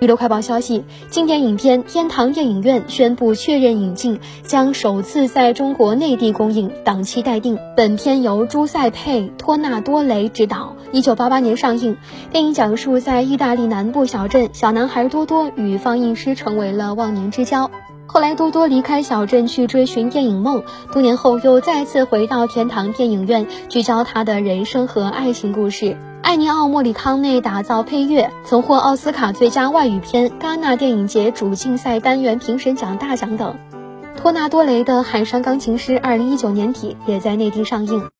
娱乐快报消息，经典影片《天堂电影院》宣布确认引进，将首次在中国内地公映，档期待定。本片由朱塞佩·托纳多雷执导，一九八八年上映。电影讲述在意大利南部小镇，小男孩多多与放映师成为了忘年之交。后来多多离开小镇去追寻电影梦，多年后又再次回到天堂电影院，聚焦他的人生和爱情故事。艾尼奥·莫里康内打造配乐，曾获奥斯卡最佳外语片、戛纳电影节主竞赛单元评审奖大奖等。托纳多雷的《海上钢琴师》二零一九年底也在内地上映。